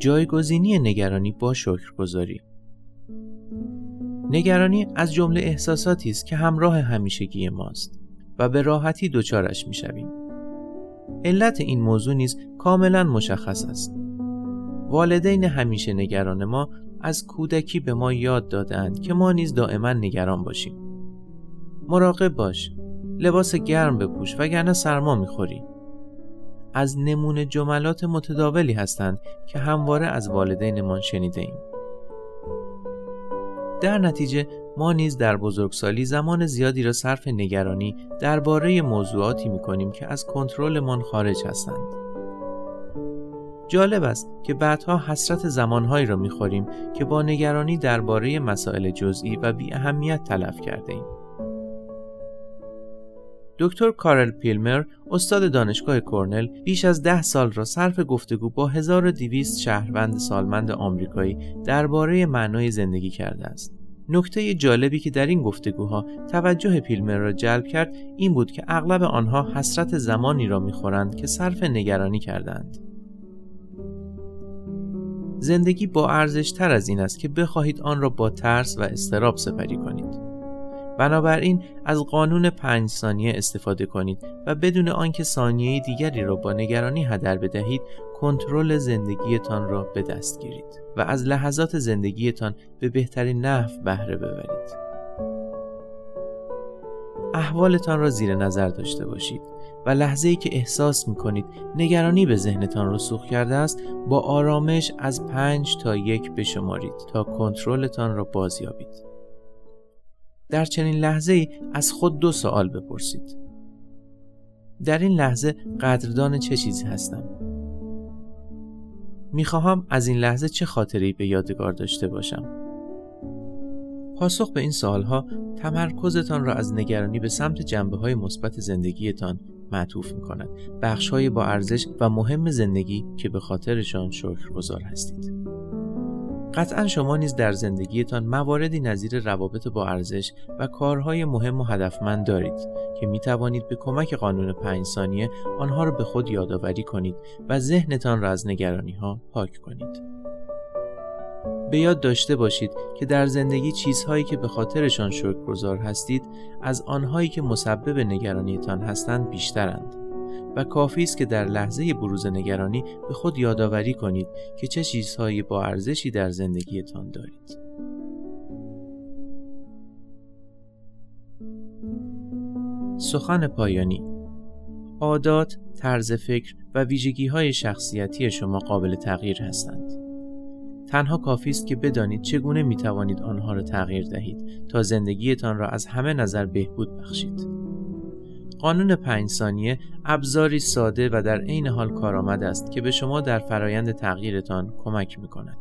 جایگزینی نگرانی با شکرگزاری. نگرانی از جمله احساساتی است که همراه همیشگی ماست و به راحتی دچارش می‌شویم. علت این موضوع نیز کاملا مشخص است. والدین همیشه نگران ما از کودکی به ما یاد دادند که ما نیز دائما نگران باشیم. مراقب باش. لباس گرم بپوش وگرنه سرما می‌خوری. از نمونه جملات متداولی هستند که همواره از والدینمان شنیده ایم. در نتیجه ما نیز در بزرگسالی زمان زیادی را صرف نگرانی درباره موضوعاتی می کنیم که از کنترلمان خارج هستند. جالب است که بعدها حسرت زمانهایی را می‌خوریم که با نگرانی درباره مسائل جزئی و بی اهمیت تلف کرده ایم. دکتر کارل پیلمر استاد دانشگاه کرنل بیش از ده سال را صرف گفتگو با 1200 شهروند سالمند آمریکایی درباره معنای زندگی کرده است. نکته جالبی که در این گفتگوها توجه پیلمر را جلب کرد این بود که اغلب آنها حسرت زمانی را می‌خورند که صرف نگرانی کردند. زندگی با ارزش تر از این است که بخواهید آن را با ترس و استراب سپری کنید. بنابراین از قانون پنج ثانیه استفاده کنید و بدون آنکه ثانیه دیگری را با نگرانی هدر بدهید کنترل زندگیتان را به دست گیرید و از لحظات زندگیتان به بهترین نحو بهره ببرید احوالتان را زیر نظر داشته باشید و لحظه ای که احساس می کنید نگرانی به ذهنتان رسوخ کرده است با آرامش از پنج تا یک بشمارید تا کنترلتان را بازیابید. در چنین لحظه ای از خود دو سوال بپرسید. در این لحظه قدردان چه چیزی هستم؟ می‌خواهم از این لحظه چه خاطری به یادگار داشته باشم؟ پاسخ به این سوالها تمرکزتان را از نگرانی به سمت جنبه های مثبت زندگیتان معطوف می کند. بخش های با ارزش و مهم زندگی که به خاطرشان شکرگزار هستید. قطعا شما نیز در زندگیتان مواردی نظیر روابط با ارزش و کارهای مهم و هدفمند دارید که می توانید به کمک قانون پنج ثانیه آنها را به خود یادآوری کنید و ذهنتان را از نگرانی ها پاک کنید. به یاد داشته باشید که در زندگی چیزهایی که به خاطرشان شکرگزار هستید از آنهایی که مسبب نگرانیتان هستند بیشترند. و کافی است که در لحظه بروز نگرانی به خود یادآوری کنید که چه چیزهایی با ارزشی در زندگیتان دارید. سخن پایانی عادات، طرز فکر و ویژگی های شخصیتی شما قابل تغییر هستند. تنها کافی است که بدانید چگونه می توانید آنها را تغییر دهید تا زندگیتان را از همه نظر بهبود بخشید. قانون پنج ثانیه ابزاری ساده و در عین حال کارآمد است که به شما در فرایند تغییرتان کمک می کند.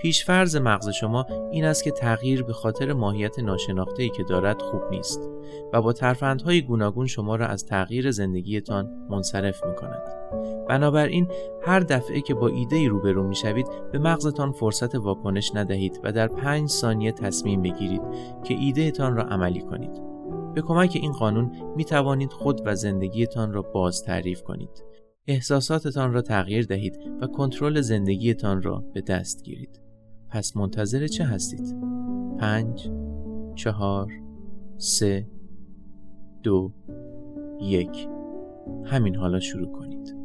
پیشفرز مغز شما این است که تغییر به خاطر ماهیت ناشناخته که دارد خوب نیست و با ترفندهای گوناگون شما را از تغییر زندگیتان منصرف می کند. بنابراین هر دفعه که با ایده روبرو می شوید به مغزتان فرصت واکنش ندهید و در پنج ثانیه تصمیم بگیرید که ایدهتان را عملی کنید. به کمک این قانون می توانید خود و زندگیتان را باز تعریف کنید. احساساتتان را تغییر دهید و کنترل زندگیتان را به دست گیرید. پس منتظر چه هستید؟ پنج، چهار، سه، دو، یک. همین حالا شروع کنید.